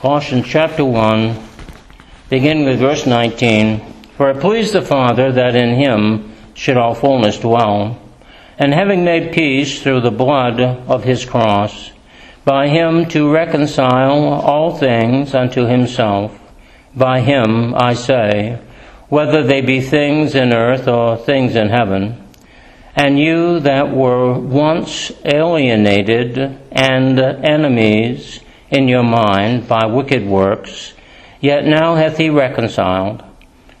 Colossians chapter 1, beginning with verse 19. For it pleased the Father that in him should all fullness dwell, and having made peace through the blood of his cross, by him to reconcile all things unto himself. By him, I say, whether they be things in earth or things in heaven. And you that were once alienated and enemies in your mind by wicked works, yet now hath he reconciled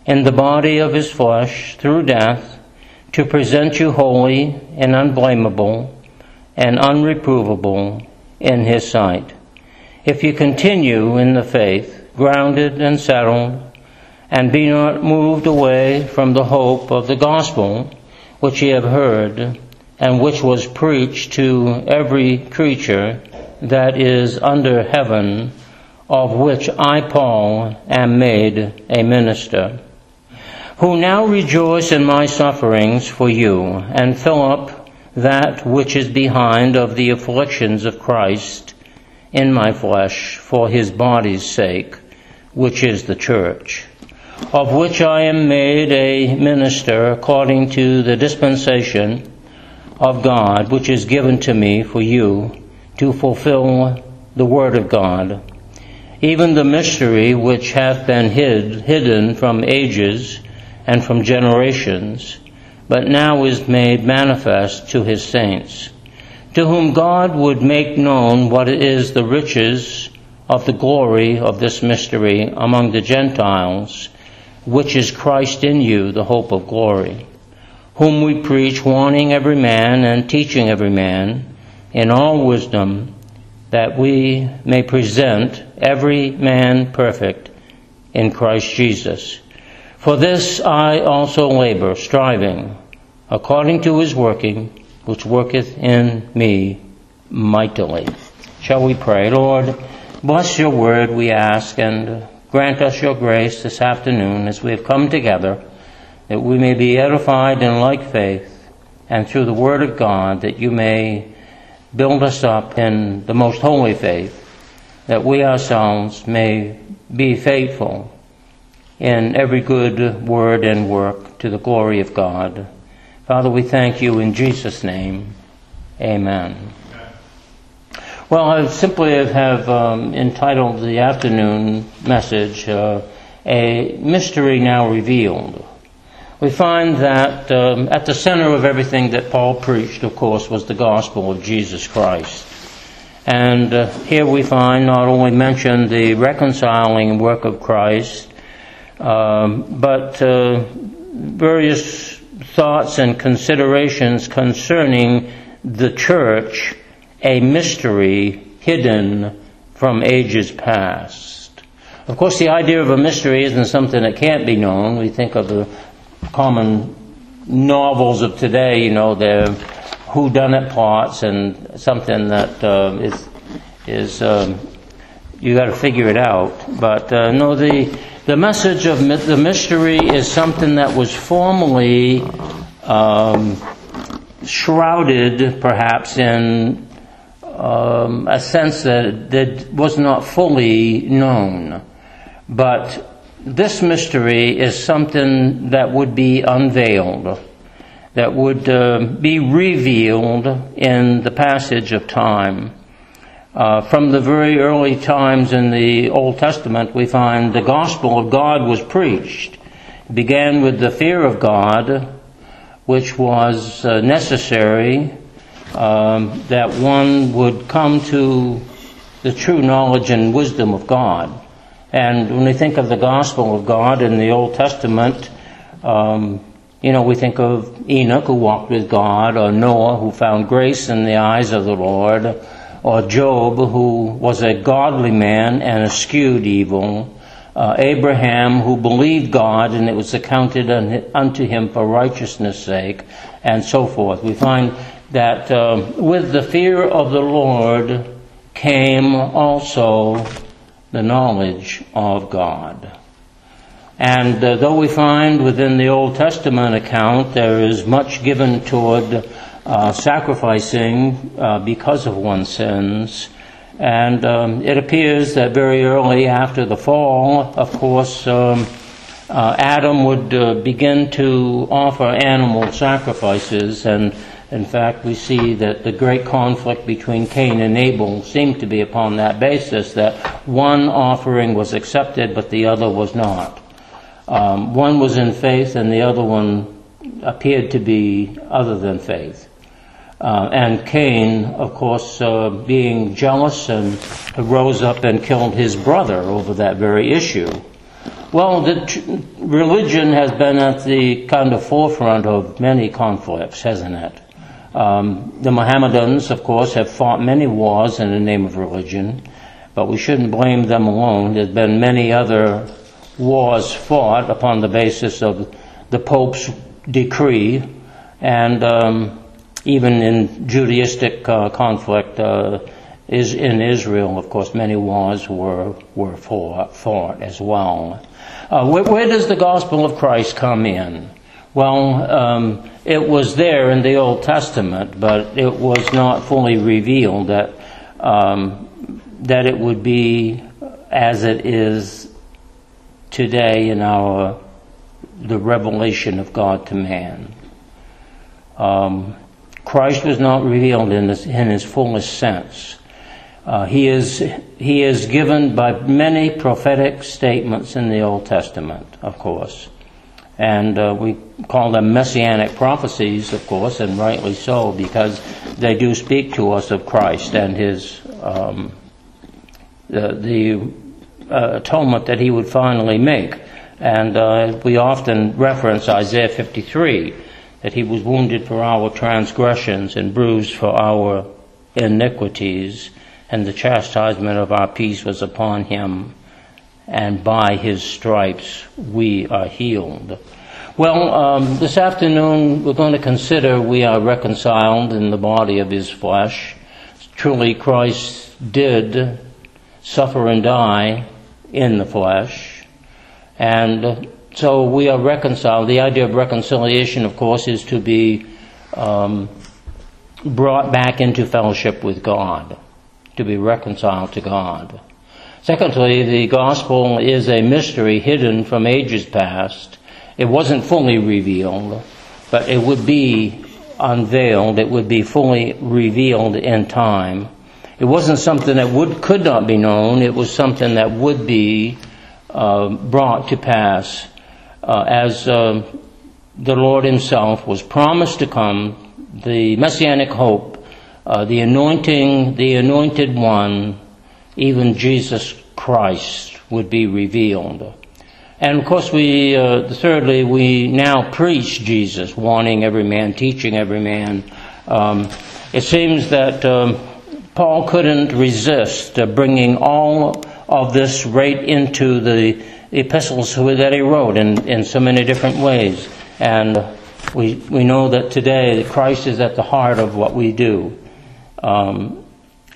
in the body of his flesh through death to present you holy and unblameable and unreprovable in his sight. If you continue in the faith, grounded and settled, and be not moved away from the hope of the gospel which ye have heard, and which was preached to every creature that is under heaven, of which I, Paul, am made a minister, who now rejoice in my sufferings for you, and fill up that which is behind of the afflictions of Christ in my flesh for his body's sake, which is the church, of which I am made a minister according to the dispensation of God, which is given to me for you to fulfill the word of God, even the mystery which hath been hid, hidden from ages and from generations, but now is made manifest to his saints, to whom God would make known what is the riches of the glory of this mystery among the Gentiles, which is Christ in you, the hope of glory, whom we preach, warning every man and teaching every man in all wisdom, that we may present every man perfect in Christ Jesus. For this I also labor, striving, according to his working, which worketh in me mightily. Shall we pray? Lord, bless your word, we ask, and grant us your grace this afternoon as we have come together, that we may be edified in like faith, and through the word of God, that you may build us up in the most holy faith, that we ourselves may be faithful in every good word and work to the glory of God. Father, we thank you in Jesus' name. Amen. Well, I simply have um, entitled the afternoon message, uh, A Mystery Now Revealed. We find that um, at the center of everything that Paul preached, of course, was the gospel of Jesus Christ. And uh, here we find not only mentioned the reconciling work of Christ, um, but uh, various thoughts and considerations concerning the church, a mystery hidden from ages past. Of course, the idea of a mystery isn't something that can't be known. We think of the common novels of today, you know, the whodunit plots and something that uh, is is um, you got to figure it out. But uh, no, the the message of the mystery is something that was formerly um, shrouded, perhaps, in um, a sense that that was not fully known. But this mystery is something that would be unveiled, that would uh, be revealed in the passage of time. Uh, from the very early times in the Old Testament, we find the gospel of God was preached. It began with the fear of God, which was uh, necessary um, that one would come to the true knowledge and wisdom of God. And when we think of the gospel of God in the Old Testament, um, you know, we think of Enoch who walked with God, or Noah who found grace in the eyes of the Lord, or Job, who was a godly man and eschewed evil, uh, Abraham, who believed God and it was accounted unto him for righteousness' sake, and so forth. We find that uh, with the fear of the Lord came also the knowledge of God. And uh, though we find within the Old Testament account there is much given toward uh, sacrificing uh, because of one's sins, And um, it appears that very early after the fall, of course, um, uh, Adam would uh, begin to offer animal sacrifices. And in fact, we see that the great conflict between Cain and Abel seemed to be upon that basis that one offering was accepted, but the other was not. Um, one was in faith, and the other one appeared to be other than faith. Uh, and Cain, of course, uh, being jealous and rose up and killed his brother over that very issue. Well, the religion has been at the kind of forefront of many conflicts, hasn't it? Um, the Mohammedans, of course, have fought many wars in the name of religion, but we shouldn't blame them alone. There's been many other wars fought upon the basis of the Pope's decree, and um, even in Judaistic uh, conflict uh, is in Israel, of course, many wars were were fought, fought as well. Uh, where, where, does the gospel of Christ come in? Well, um, it was there in the Old Testament, but it was not fully revealed that um, that it would be as it is today in our the revelation of God to man. Um, Christ was not revealed in, this, in his fullest sense. Uh, he, is, he is given by many prophetic statements in the Old Testament, of course. And uh, we call them messianic prophecies, of course, and rightly so, because they do speak to us of Christ and his um, the, the uh, atonement that he would finally make. And uh, we often reference Isaiah 53 that he was wounded for our transgressions and bruised for our iniquities, and the chastisement of our peace was upon him, and by his stripes we are healed. Well, um, this afternoon we're going to consider we are reconciled in the body of his flesh. Truly, Christ did suffer and die in the flesh, and so we are reconciled. The idea of reconciliation, of course, is to be um, brought back into fellowship with God, to be reconciled to God. Secondly, the gospel is a mystery hidden from ages past. It wasn't fully revealed, but it would be unveiled. It would be fully revealed in time. It wasn't something that would could not be known. It was something that would be uh, brought to pass uh, as uh, the Lord Himself was promised to come, the messianic hope, uh, the anointing, the anointed one, even Jesus Christ would be revealed. And of course, we, uh, thirdly, we now preach Jesus, warning every man, teaching every man. Um, it seems that um, Paul couldn't resist uh, bringing all of this right into the epistles that he wrote in, in so many different ways. And we, we know that today Christ is at the heart of what we do. Um,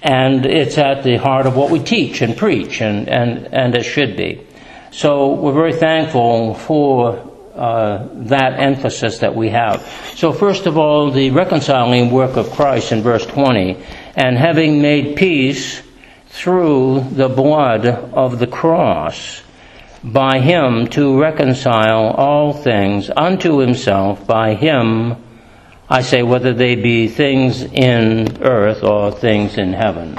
and it's at the heart of what we teach and preach, and, and, and it should be. So we're very thankful for uh, that emphasis that we have. So, first of all, the reconciling work of Christ in verse 20, and having made peace through the blood of the cross by him to reconcile all things unto himself by him I say whether they be things in earth or things in heaven.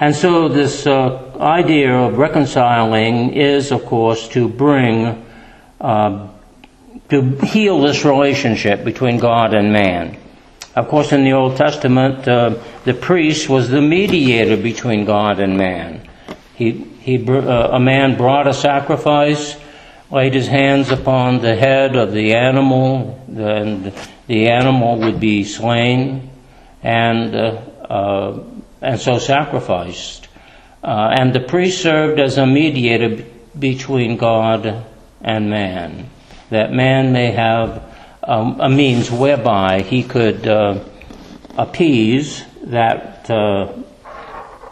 And so this uh, idea of reconciling is of course to bring uh, to heal this relationship between God and man. Of course, in the Old Testament, uh, the priest was the mediator between God and man. He, he, uh, a man brought a sacrifice, laid his hands upon the head of the animal, and the animal would be slain, and, uh, uh, and so sacrificed. Uh, and the priest served as a mediator between God and man, that man may have um, a means whereby he could uh, appease that uh,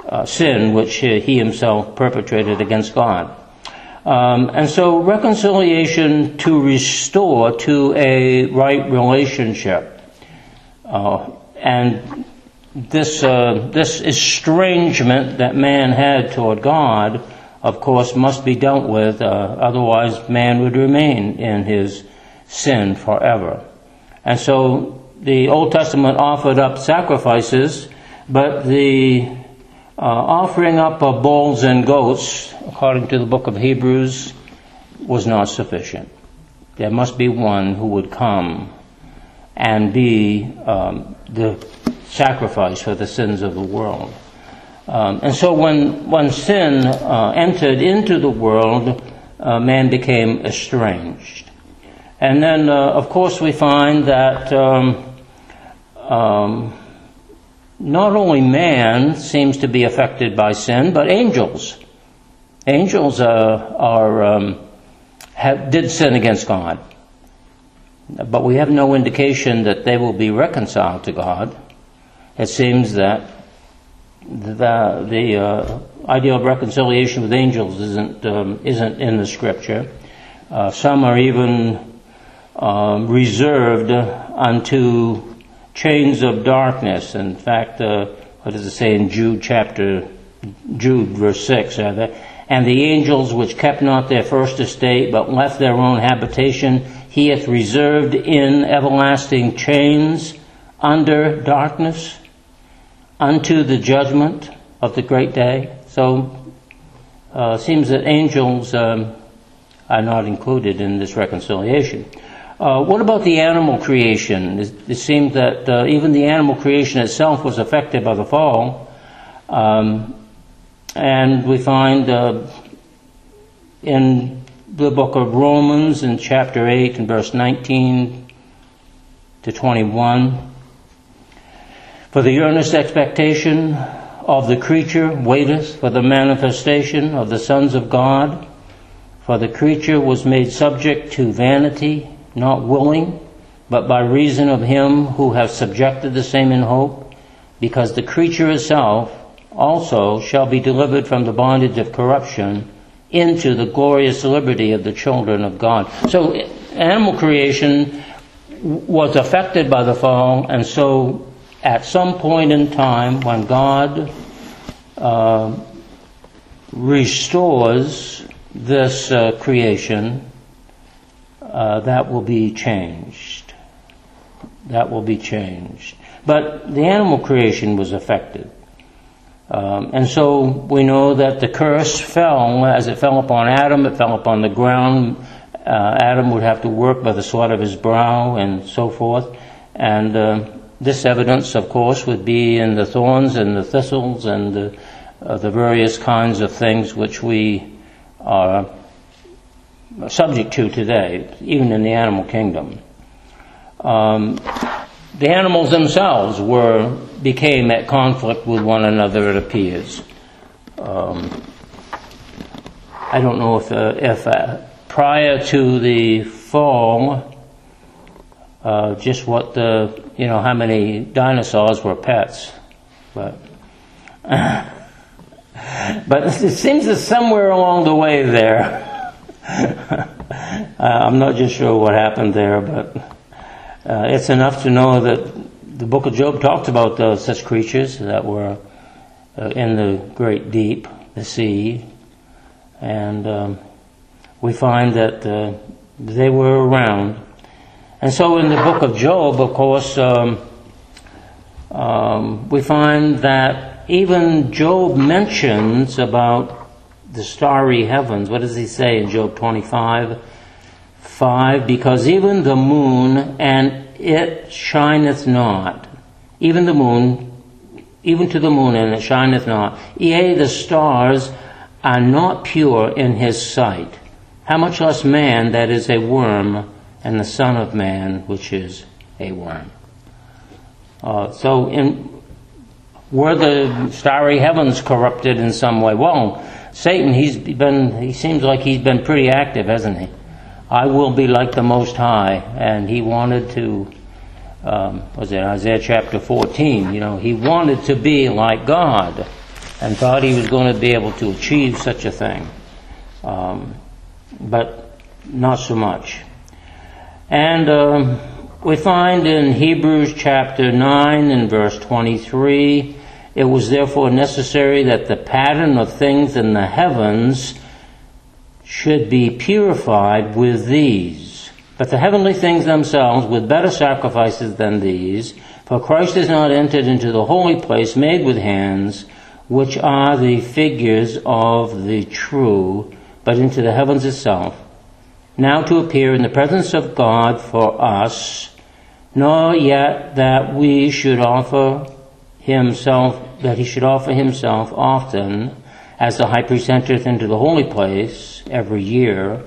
uh, sin which he himself perpetrated against God. Um, and so reconciliation to restore to a right relationship. Uh, and this, uh, this estrangement that man had toward God, of course, must be dealt with, uh, otherwise, man would remain in his sin forever. And so the Old Testament offered up sacrifices, but the offering up of bulls and goats, according to the book of Hebrews, was not sufficient. There must be one who would come and be um, the sacrifice for the sins of the world. Um, and so when, when sin uh, entered into the world, uh, man became estranged. And then, uh, of course, we find that um, um, not only man seems to be affected by sin, but angels. Angels uh, are, um, have, did sin against God. But we have no indication that they will be reconciled to God. It seems that the, the uh, idea of reconciliation with angels isn't, um, isn't in the scripture. Uh, some are even um, reserved unto chains of darkness. In fact, uh, what does it say in Jude chapter, Jude verse 6? and the angels which kept not their first estate, but left their own habitation, he hath reserved in everlasting chains under darkness unto the judgment of the great day. So, uh, seems that angels um, are not included in this reconciliation. Uh, what about the animal creation? It, it seems that uh, even the animal creation itself was affected by the fall. Um, and we find uh, in the book of Romans in chapter 8 and verse 19 to 21 for the earnest expectation of the creature waiteth for the manifestation of the sons of God. For the creature was made subject to vanity, not willing, but by reason of him who hath subjected the same in hope, because the creature itself also shall be delivered from the bondage of corruption into the glorious liberty of the children of God. So animal creation was affected by the fall, and so at some point in time when God uh, restores this uh, creation, uh, that will be changed. That will be changed. But the animal creation was affected. Um, and so we know that the curse fell, as it fell upon Adam, it fell upon the ground. Uh, Adam would have to work by the sweat of his brow and so forth. And uh, this evidence, of course, would be in the thorns and the thistles and uh, the various kinds of things which we are subject to today, even in the animal kingdom. Um, the animals themselves were became at conflict with one another. It appears. Um, I don't know if uh, if uh, prior to the fall uh, just what the, you know, how many dinosaurs were pets. But, but it seems that somewhere along the way there, I'm not just sure what happened there, but uh, it's enough to know that the book of Job talked about uh, such creatures that were uh, in the great deep, the sea, and um, we find that uh, they were around and so in the book of Job, of course, um, um, we find that even Job mentions about the starry heavens. What does he say in Job 25? 5 Because even the moon and it shineth not, even the moon, even to the moon and it shineth not, yea, the stars are not pure in his sight. How much less man that is a worm and the Son of Man, which is a worm. Uh, so, in, were the starry heavens corrupted in some way? Well, Satan, he's been, he seems like he's been pretty active, hasn't he? I will be like the Most High, and he wanted to, um, was it Isaiah chapter 14? You know, he wanted to be like God, and thought he was going to be able to achieve such a thing. Um, but not so much. And um, we find in Hebrews chapter 9 and verse 23 it was therefore necessary that the pattern of things in the heavens should be purified with these. But the heavenly things themselves with better sacrifices than these, for Christ has not entered into the holy place made with hands, which are the figures of the true, but into the heavens itself, now to appear in the presence of God for us, nor yet that we should offer himself, that he should offer himself often, as the high priest entereth into the holy place every year,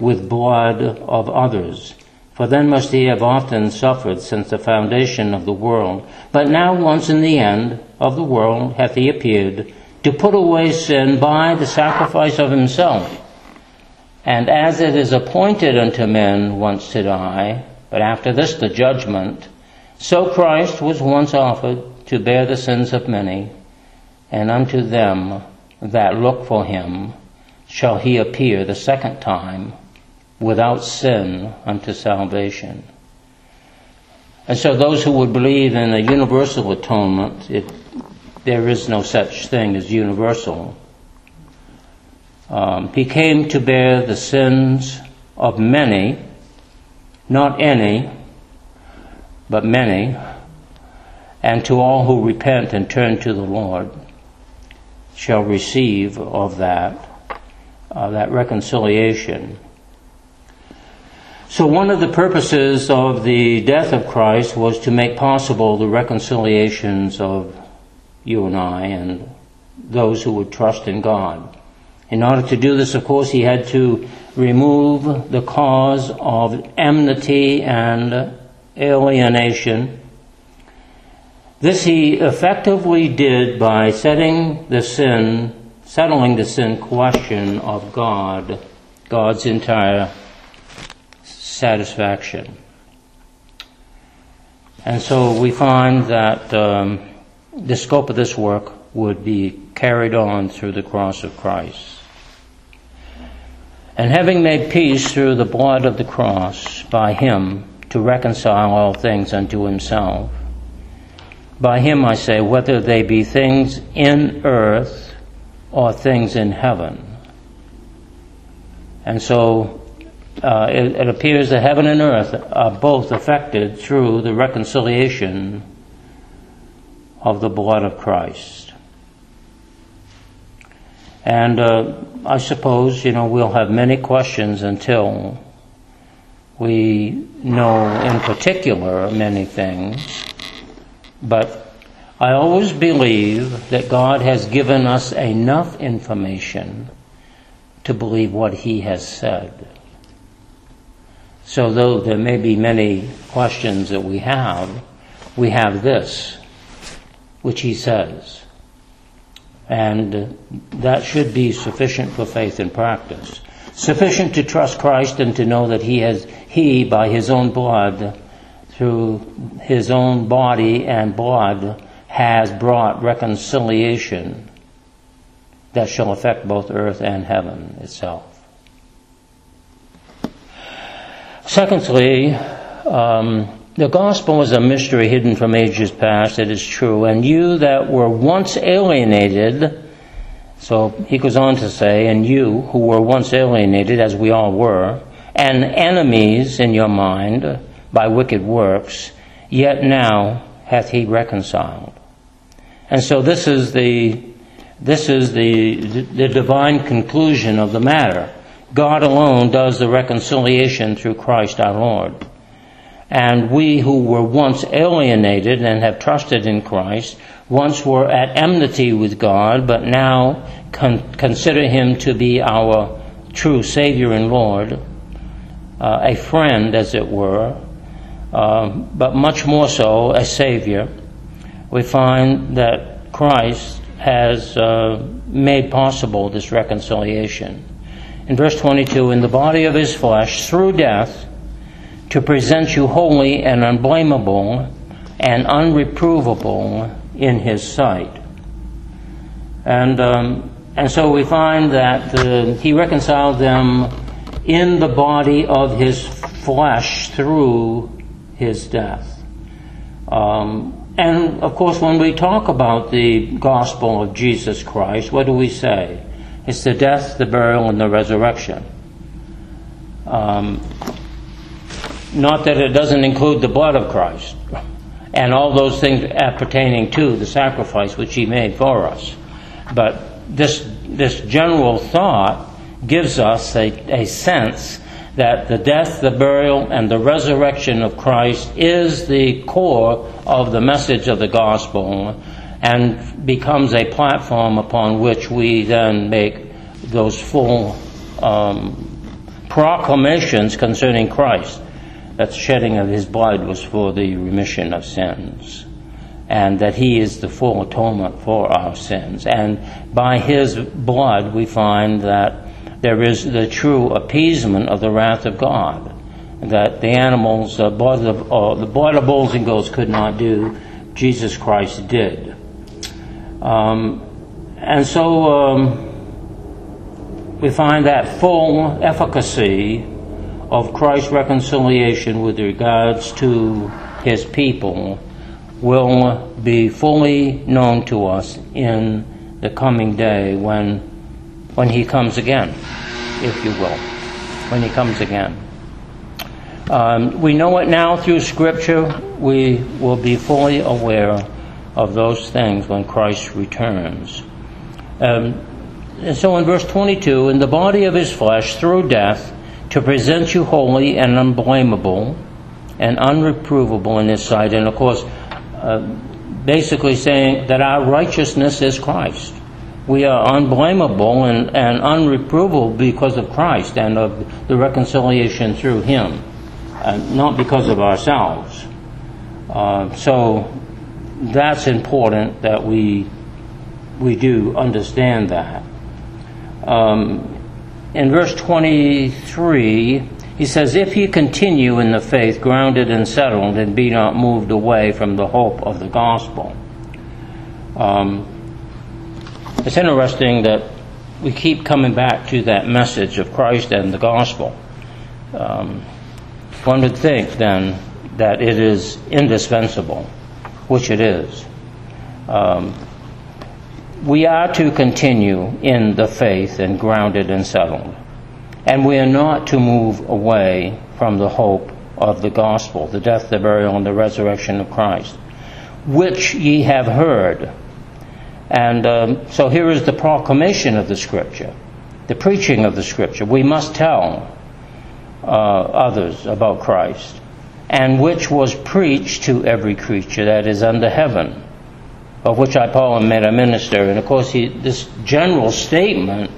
with blood of others. For then must he have often suffered since the foundation of the world. But now once in the end of the world hath he appeared, to put away sin by the sacrifice of himself. And as it is appointed unto men once to die, but after this the judgment, so Christ was once offered to bear the sins of many, and unto them that look for him shall he appear the second time without sin unto salvation. And so those who would believe in a universal atonement, it, there is no such thing as universal. Um, he came to bear the sins of many, not any, but many, and to all who repent and turn to the Lord shall receive of that, uh, that reconciliation. So one of the purposes of the death of Christ was to make possible the reconciliations of you and I and those who would trust in God. In order to do this, of course, he had to remove the cause of enmity and alienation this he effectively did by setting the sin, settling the sin question of God, God's entire satisfaction. And so we find that um, the scope of this work would be carried on through the cross of Christ. And having made peace through the blood of the cross by him to reconcile all things unto himself, by him I say, whether they be things in earth or things in heaven. And so uh, it, it appears that heaven and earth are both affected through the reconciliation of the blood of Christ. And uh, I suppose, you know, we'll have many questions until we know in particular many things. But I always believe that God has given us enough information to believe what He has said. So, though there may be many questions that we have, we have this, which He says. And that should be sufficient for faith and practice. Sufficient to trust Christ and to know that He has, He, by His own blood, through his own body and blood has brought reconciliation that shall affect both earth and heaven itself. Secondly, um, the gospel is a mystery hidden from ages past, it is true, and you that were once alienated, so he goes on to say, and you who were once alienated, as we all were, and enemies in your mind, by wicked works, yet now hath he reconciled. And so this is the this is the, the divine conclusion of the matter. God alone does the reconciliation through Christ our Lord. And we who were once alienated and have trusted in Christ, once were at enmity with God, but now con- consider Him to be our true Savior and Lord, uh, a friend, as it were, um, but much more so as Savior, we find that Christ has uh, made possible this reconciliation. In verse 22, in the body of his flesh, through death, to present you holy and unblameable and unreprovable in his sight. And, um, and so we find that uh, he reconciled them in the body of his flesh through his death. Um, and of course, when we talk about the gospel of Jesus Christ, what do we say? It's the death, the burial, and the resurrection. Um, not that it doesn't include the blood of Christ and all those things pertaining to the sacrifice which he made for us. But this, this general thought gives us a, a sense that the death, the burial, and the resurrection of Christ is the core of the message of the gospel and becomes a platform upon which we then make those full um, proclamations concerning Christ. That the shedding of his blood was for the remission of sins and that he is the full atonement for our sins. And by his blood, we find that there is the true appeasement of the wrath of God. That the animals, uh, of, uh, the bulls and goats could not do, Jesus Christ did. Um, and so um, we find that full efficacy of Christ's reconciliation with regards to his people will be fully known to us in the coming day when, when He comes again, if you will, when He comes again. Um, we know it now through Scripture. We will be fully aware of those things when Christ returns. Um, and so in verse 22, in the body of his flesh, through death, to present you holy and unblameable and unreprovable in his sight. And of course, uh, basically saying that our righteousness is Christ. We are unblameable and, and unreprovable because of Christ and of the reconciliation through Him, not because of ourselves. Uh, so that's important that we we do understand that. Um, in verse 23, he says, If ye continue in the faith, grounded and settled, and be not moved away from the hope of the gospel. Um, it's interesting that we keep coming back to that message of Christ and the gospel. Um, one would think then that it is indispensable, which it is. Um, we are to continue in the faith and grounded and settled. And we are not to move away from the hope of the gospel, the death, the burial, and the resurrection of Christ, which ye have heard. And um, so here is the proclamation of the Scripture, the preaching of the Scripture. We must tell uh, others about Christ, and which was preached to every creature that is under heaven, of which I, Paul, am made a minister. And of course, he, this general statement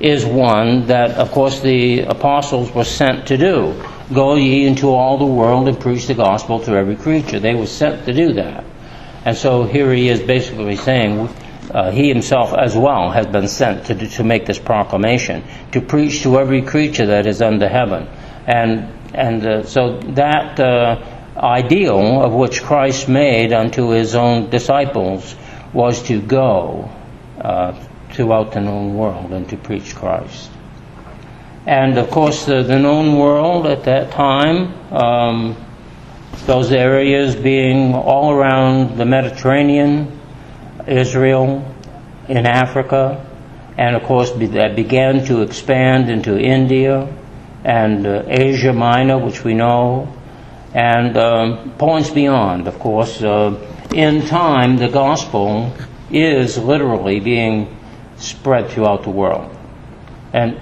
is one that, of course, the apostles were sent to do. Go ye into all the world and preach the gospel to every creature. They were sent to do that. And so here he is basically saying uh, he himself as well has been sent to, to make this proclamation, to preach to every creature that is under heaven. And, and uh, so that uh, ideal of which Christ made unto his own disciples was to go uh, throughout the known world and to preach Christ. And of course, the, the known world at that time, um, those areas being all around the Mediterranean, Israel, in Africa, and of course that began to expand into India and uh, Asia Minor, which we know, and um, points beyond, of course. Uh, in time, the gospel is literally being spread throughout the world. And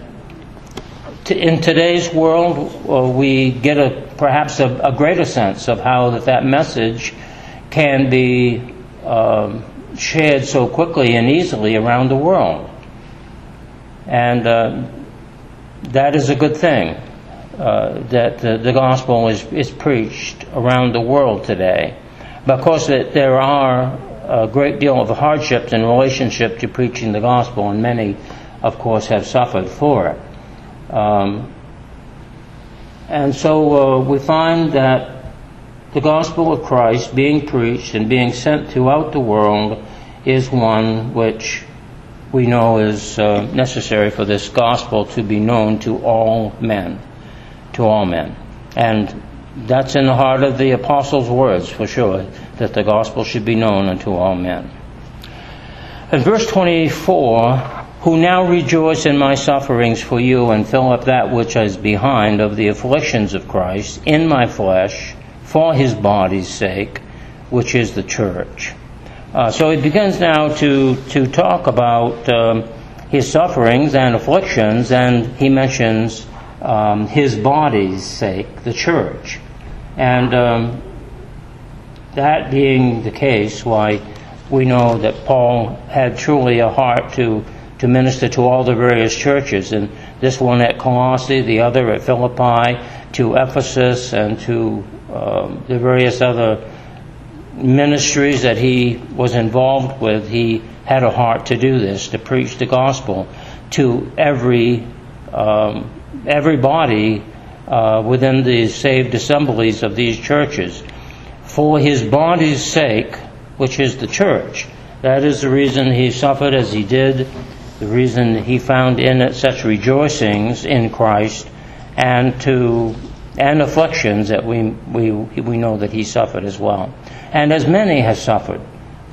in today's world, uh, we get a perhaps a, a, greater sense of how that, that message can be um, shared so quickly and easily around the world. And uh, that is a good thing. Uh, that the, the, gospel is, is preached around the world today. But of course, that there are a great deal of hardships in relationship to preaching the gospel, and many, of course, have suffered for it. Um, and so uh, we find that the gospel of Christ being preached and being sent throughout the world is one which we know is uh, necessary for this gospel to be known to all men, to all men. And that's in the heart of the apostles' words, for sure, that the gospel should be known unto all men. In verse 24, who now rejoice in my sufferings for you and fill up that which is behind of the afflictions of Christ in my flesh for his body's sake, which is the church. Uh, so he begins now to, to talk about um, his sufferings and afflictions, and he mentions um, his body's sake, the church. And um, that being the case, why we know that Paul had truly a heart to, to minister to all the various churches, and this one at Colossae, the other at Philippi, to Ephesus, and to um, the various other ministries that he was involved with. He had a heart to do this, to preach the gospel to every um, everybody uh, within the saved assemblies of these churches for his body's sake, which is the church. That is the reason he suffered as he did, the reason he found in it such rejoicings in Christ, and to and afflictions that we we we know that he suffered as well, and as many have suffered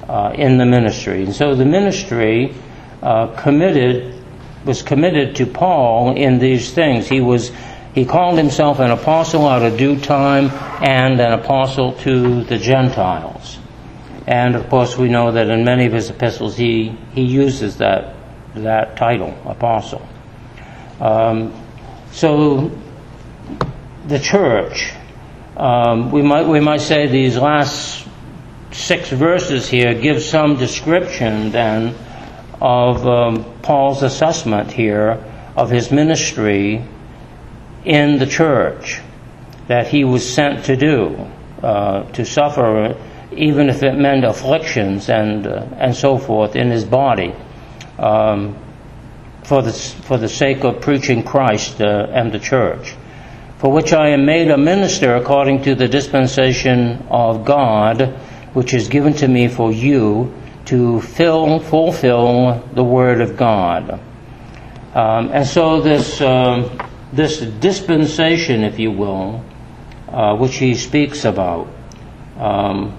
uh, in the ministry. And so the ministry uh, committed was committed to Paul in these things. He was he called himself an apostle out of due time and an apostle to the Gentiles. And of course, we know that in many of his epistles he, he uses that, that title, apostle. Um, so, the church, um, we, might, we might say these last six verses here give some description then of um, Paul's assessment here of his ministry in the church that he was sent to do, uh, to suffer, even if it meant afflictions and, uh, and so forth in his body, um, for, the, for the sake of preaching Christ uh, and the church. For which I am made a minister according to the dispensation of God, which is given to me for you to fill, fulfill the Word of God. Um, and so this. Um, this dispensation, if you will, uh, which he speaks about. Um,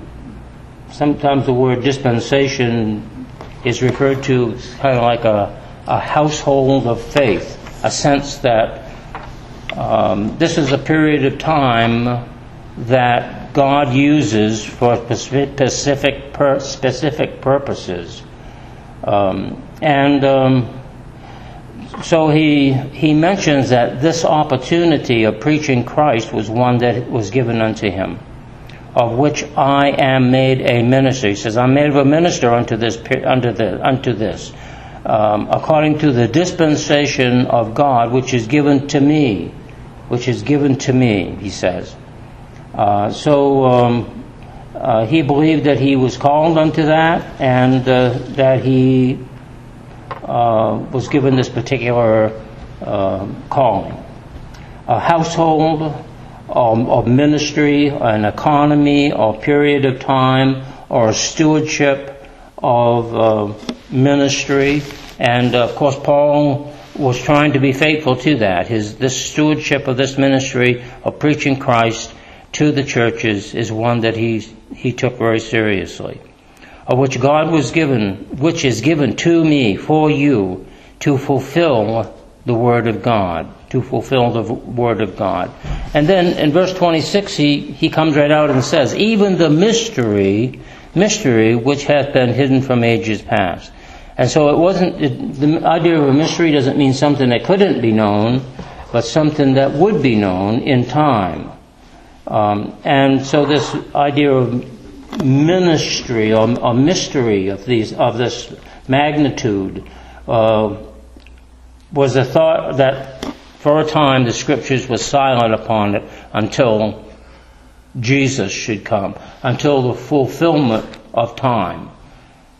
sometimes the word dispensation is referred to kind of like a, a household of faith, a sense that um, this is a period of time that God uses for specific, per, specific purposes. Um, and um, so he, he mentions that this opportunity of preaching Christ was one that was given unto him, of which I am made a minister. He says, I'm made of a minister unto this, unto, the, unto this um, according to the dispensation of God, which is given to me, which is given to me, he says. Uh, so um, uh, he believed that he was called unto that, and uh, that he uh, was given this particular uh, calling. A household of ministry, an economy, or period of time, or stewardship of uh, ministry. And of course, Paul was trying to be faithful to that. His, this stewardship of this ministry of preaching Christ to the churches is one that he, he took very seriously of which God was given, which is given to me for you to fulfill the Word of God, to fulfill the Word of God. And then in verse 26, he, he comes right out and says, even the mystery, mystery which hath been hidden from ages past. And so it wasn't, it, the idea of a mystery doesn't mean something that couldn't be known, but something that would be known in time. Um, and so this idea of ministry or, or mystery of these of this magnitude uh, was a thought that for a time the scriptures were silent upon it until Jesus should come, until the fulfillment of time.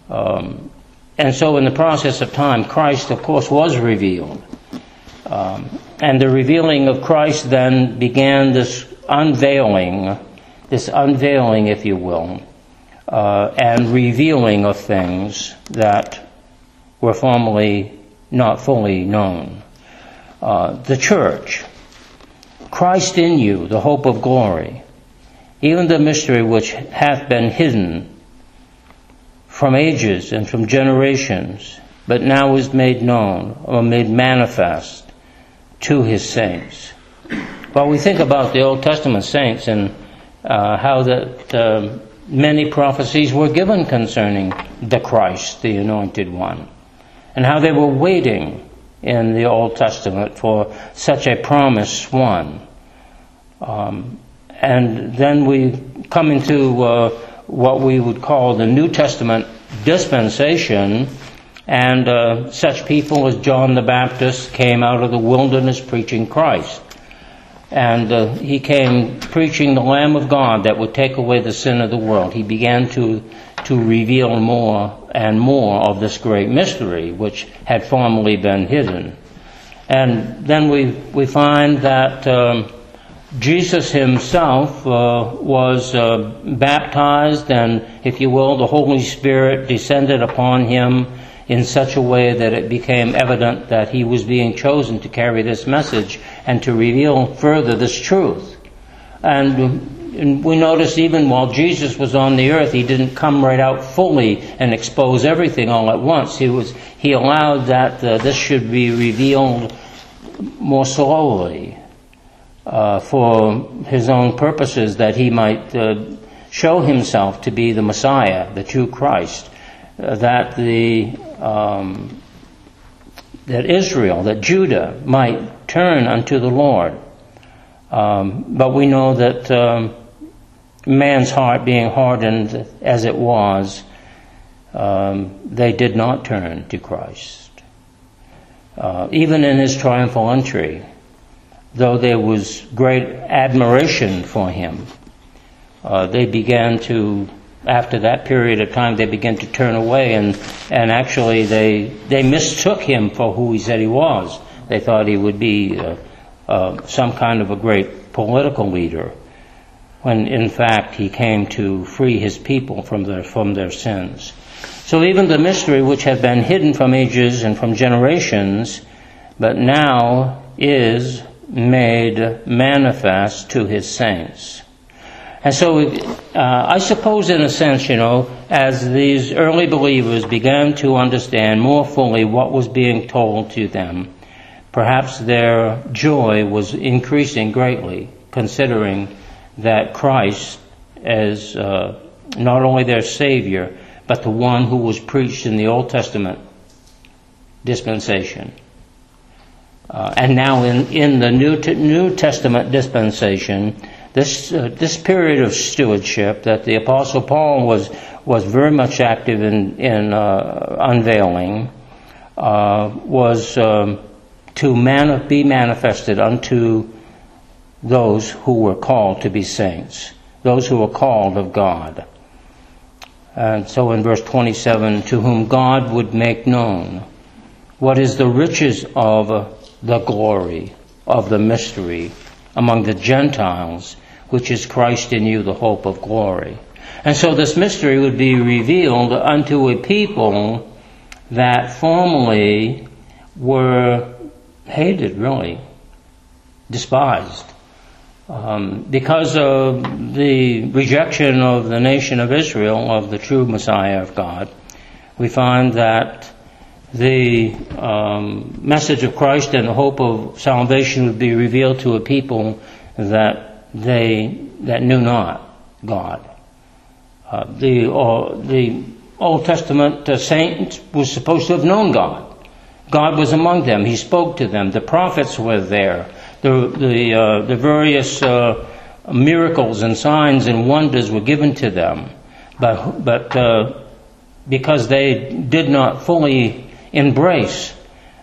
Um, and so, in the process of time, Christ, of course, was revealed. Um, and the revealing of Christ then began this unveiling this unveiling, if you will, uh, and revealing of things that were formerly not fully known. Uh, the church. Christ in you, the hope of glory, even the mystery which hath been hidden from ages and from generations, but now is made known or made manifest to his saints. Well, we think about the Old Testament saints and uh, how that uh, many prophecies were given concerning the Christ, the Anointed One, and how they were waiting in the Old Testament for such a promised one. Um, and then we come into uh, what we would call the New Testament dispensation, and uh, such people as John the Baptist came out of the wilderness preaching Christ. And uh, he came preaching the Lamb of God that would take away the sin of the world. He began to, to reveal more and more of this great mystery, which had formerly been hidden. And then we, we find that um, Jesus himself uh, was uh, baptized, and if you will, the Holy Spirit descended upon him in such a way that it became evident that he was being chosen to carry this message and to reveal further this truth. And, and we notice even while Jesus was on the earth, he didn't come right out fully and expose everything all at once. He was he allowed that uh, this should be revealed more slowly uh, for his own purposes, that he might uh, show himself to be the Messiah, the true Christ, uh, that the um, that Israel, that Judah might turn unto the Lord. Um, but we know that um, man's heart being hardened as it was, um, they did not turn to Christ. Uh, even in his triumphal entry, though there was great admiration for him, uh, they began to after that period of time, they began to turn away, and and actually they they mistook him for who he said he was. They thought he would be uh, uh, some kind of a great political leader, when in fact he came to free his people from their from their sins. So even the mystery which had been hidden from ages and from generations, but now is made manifest to his saints. And so uh, I suppose, in a sense, you know, as these early believers began to understand more fully what was being told to them, perhaps their joy was increasing greatly, considering that Christ is uh, not only their Savior, but the one who was preached in the Old Testament dispensation. Uh, and now in, in the New, New Testament dispensation, this uh, this period of stewardship that the Apostle Paul was was very much active in in uh, unveiling uh, was um, to man- be manifested unto those who were called to be saints, those who were called of God. And so in verse 27, to whom God would make known what is the riches of the glory of the mystery among the Gentiles which is Christ in you, the hope of glory. And so this mystery would be revealed unto a people that formerly were hated, really, despised. Um, because of the rejection of the nation of Israel, of the true Messiah of God, we find that the um, message of Christ and the hope of salvation would be revealed to a people that they that knew not God. Uh, the uh, the Old Testament uh, saints was supposed to have known God. God was among them. He spoke to them. The prophets were there. The the uh, the various uh, miracles and signs and wonders were given to them, but but uh, because they did not fully embrace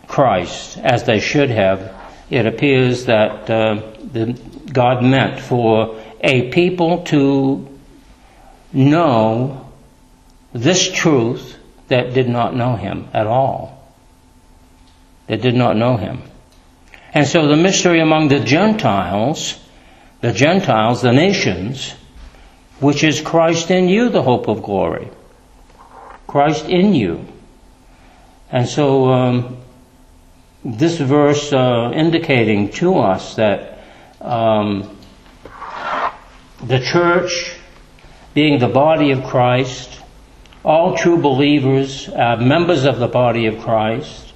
Christ as they should have, it appears that the God meant for a people to know this truth that did not know him at all. That did not know him. And so the mystery among the Gentiles, the Gentiles, the nations, which is Christ in you, the hope of glory. Christ in you. And so um, this verse uh, indicating to us that um, the church being the body of Christ, all true believers, are members of the body of Christ,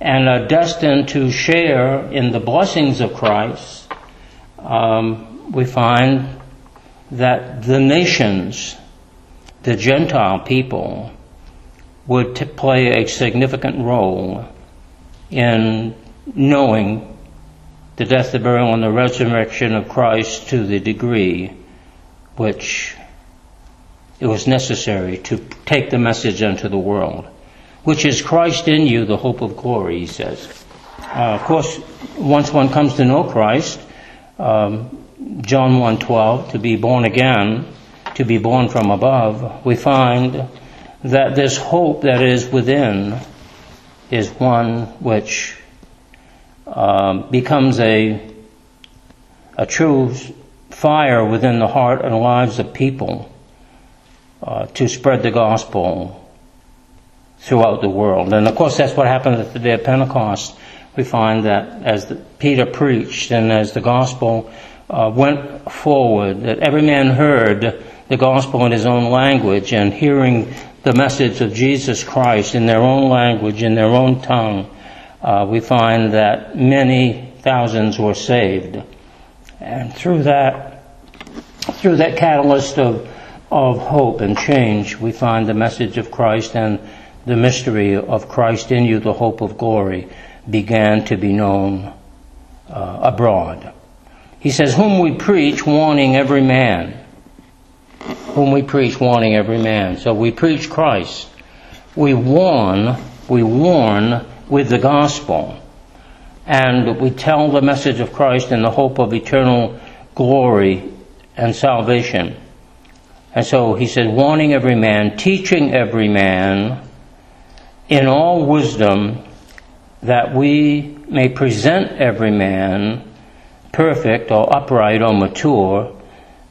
and are destined to share in the blessings of Christ, um, we find that the nations, the Gentile people, would t- play a significant role in knowing the death, the burial, and the resurrection of Christ to the degree which it was necessary to take the message into the world, which is Christ in you, the hope of glory, he says. Uh, of course, once one comes to know Christ, um, John 1:12, to be born again, to be born from above, we find that this hope that is within is one which um, becomes a a true fire within the heart and lives of people uh, to spread the gospel throughout the world. And of course, that's what happened at the day of Pentecost. We find that as the, Peter preached and as the gospel uh, went forward, that every man heard the gospel in his own language and hearing the message of Jesus Christ in their own language, in their own tongue, uh, we find that many thousands were saved. And through that, through that catalyst of of hope and change, we find the message of Christ and the mystery of Christ in you, the hope of glory, began to be known uh, abroad. He says, Whom we preach, warning every man. Whom we preach, warning every man. So we preach Christ. We warn, we warn with the gospel. And we tell the message of Christ in the hope of eternal glory and salvation. And so he said, warning every man, teaching every man in all wisdom that we may present every man perfect or upright or mature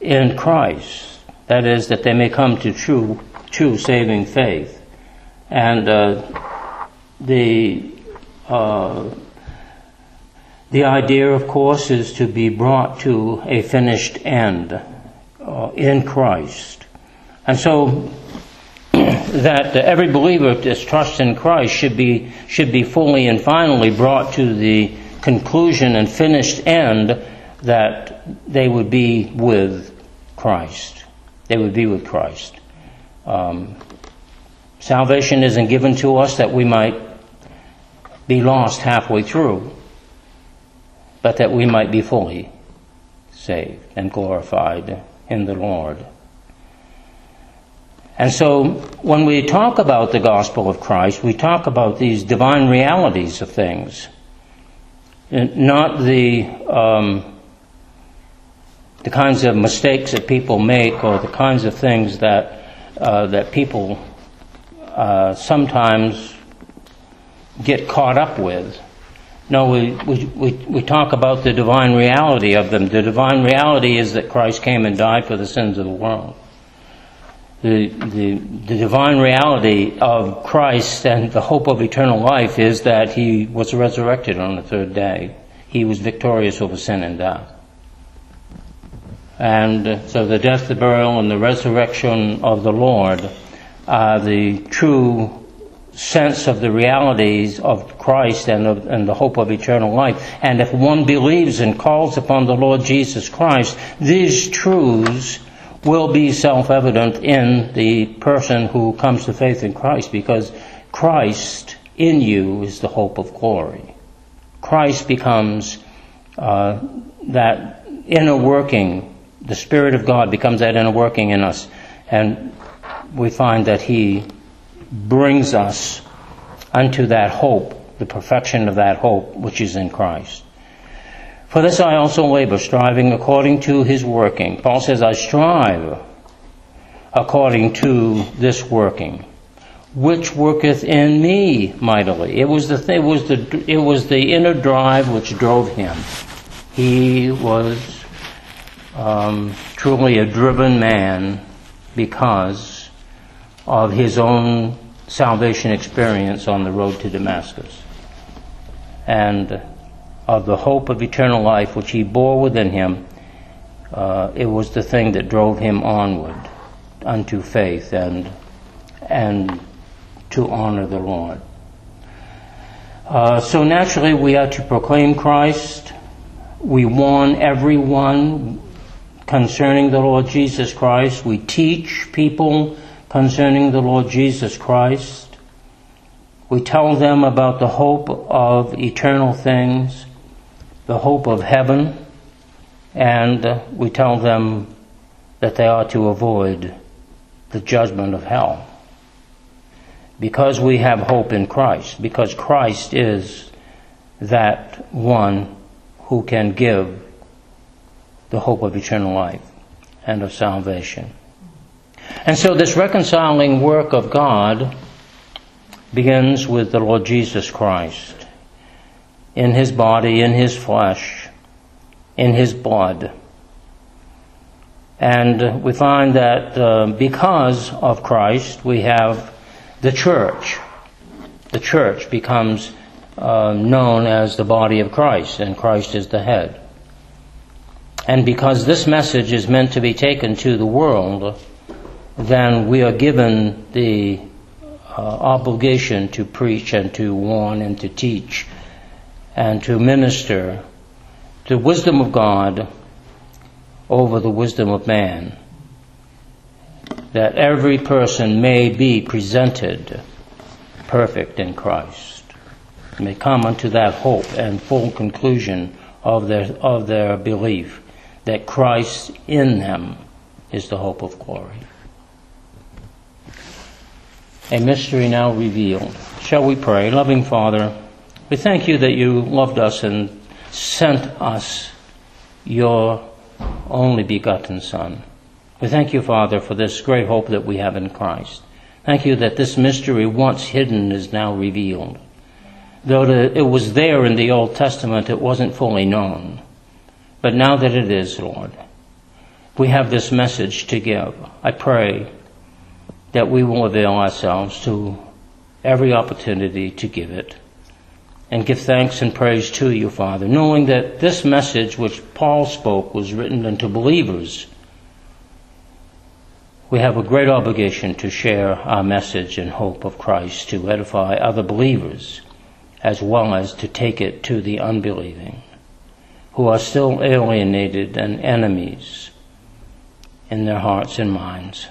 in Christ. That is, that they may come to true, true saving faith. And uh, the uh, the idea, of course, is to be brought to a finished end uh, in Christ. And so that every believer that trusts in Christ should be, should be fully and finally brought to the conclusion and finished end that they would be with Christ. They would be with Christ. Um, salvation isn't given to us that we might be lost halfway through, but that we might be fully saved and glorified in the Lord. And so when we talk about the gospel of Christ, we talk about these divine realities of things, not the um, the kinds of mistakes that people make or the kinds of things that uh, that people uh, sometimes get caught up with. No, we, we, we, we talk about the divine reality of them. The divine reality is that Christ came and died for the sins of the world. The, the, the divine reality of Christ and the hope of eternal life is that he was resurrected on the third day. He was victorious over sin and death. And so the death, the burial, and the resurrection of the Lord are the true sense of the realities of Christ and, of, and the hope of eternal life. And if one believes and calls upon the Lord Jesus Christ, these truths will be self-evident in the person who comes to faith in Christ because Christ in you is the hope of glory. Christ becomes uh, that inner working, the Spirit of God becomes that inner working in us, and we find that He brings us unto that hope, the perfection of that hope which is in Christ. For this I also labor, striving according to his working. Paul says, I strive according to this working, which worketh in me mightily. It was the, it was the, it was the inner drive which drove him. He was um, truly a driven man because of his own salvation experience on the road to Damascus. And of the hope of eternal life which he bore within him, uh, it was the thing that drove him onward unto faith and and to honor the Lord. Uh, so naturally, we are to proclaim Christ. We warn everyone concerning the Lord Jesus Christ. We teach people concerning the Lord Jesus Christ. We tell them about the hope of eternal things, the hope of heaven, and we tell them that they are to avoid the judgment of hell. Because we have hope in Christ, because Christ is that one who can give the hope of eternal life and of salvation. And so this reconciling work of God begins with the Lord Jesus Christ in his body, in his flesh, in his blood. And we find that uh, because of Christ, we have the church. The church becomes uh, known as the body of Christ, and Christ is the head. And because this message is meant to be taken to the world, then we are given the uh, obligation to preach and to warn and to teach and to minister the wisdom of God over the wisdom of man, that every person may be presented perfect in Christ, may come unto that hope and full conclusion of their, of their belief that Christ in them is the hope of glory. A mystery now revealed. Shall we pray? Loving Father, we thank you that you loved us and sent us your only begotten Son. We thank you, Father, for this great hope that we have in Christ. Thank you that this mystery, once hidden, is now revealed. Though it was there in the Old Testament, it wasn't fully known. But now that it is, Lord, we have this message to give. I pray that we will avail ourselves to every opportunity to give it and give thanks and praise to you, Father, knowing that this message which Paul spoke was written unto believers. We have a great obligation to share our message and hope of Christ to edify other believers, as well as to take it to the unbelieving, who are still alienated and enemies in their hearts and minds.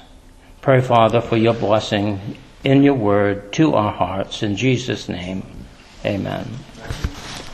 Pray, Father, for your blessing in your word to our hearts. In Jesus' name. Amen.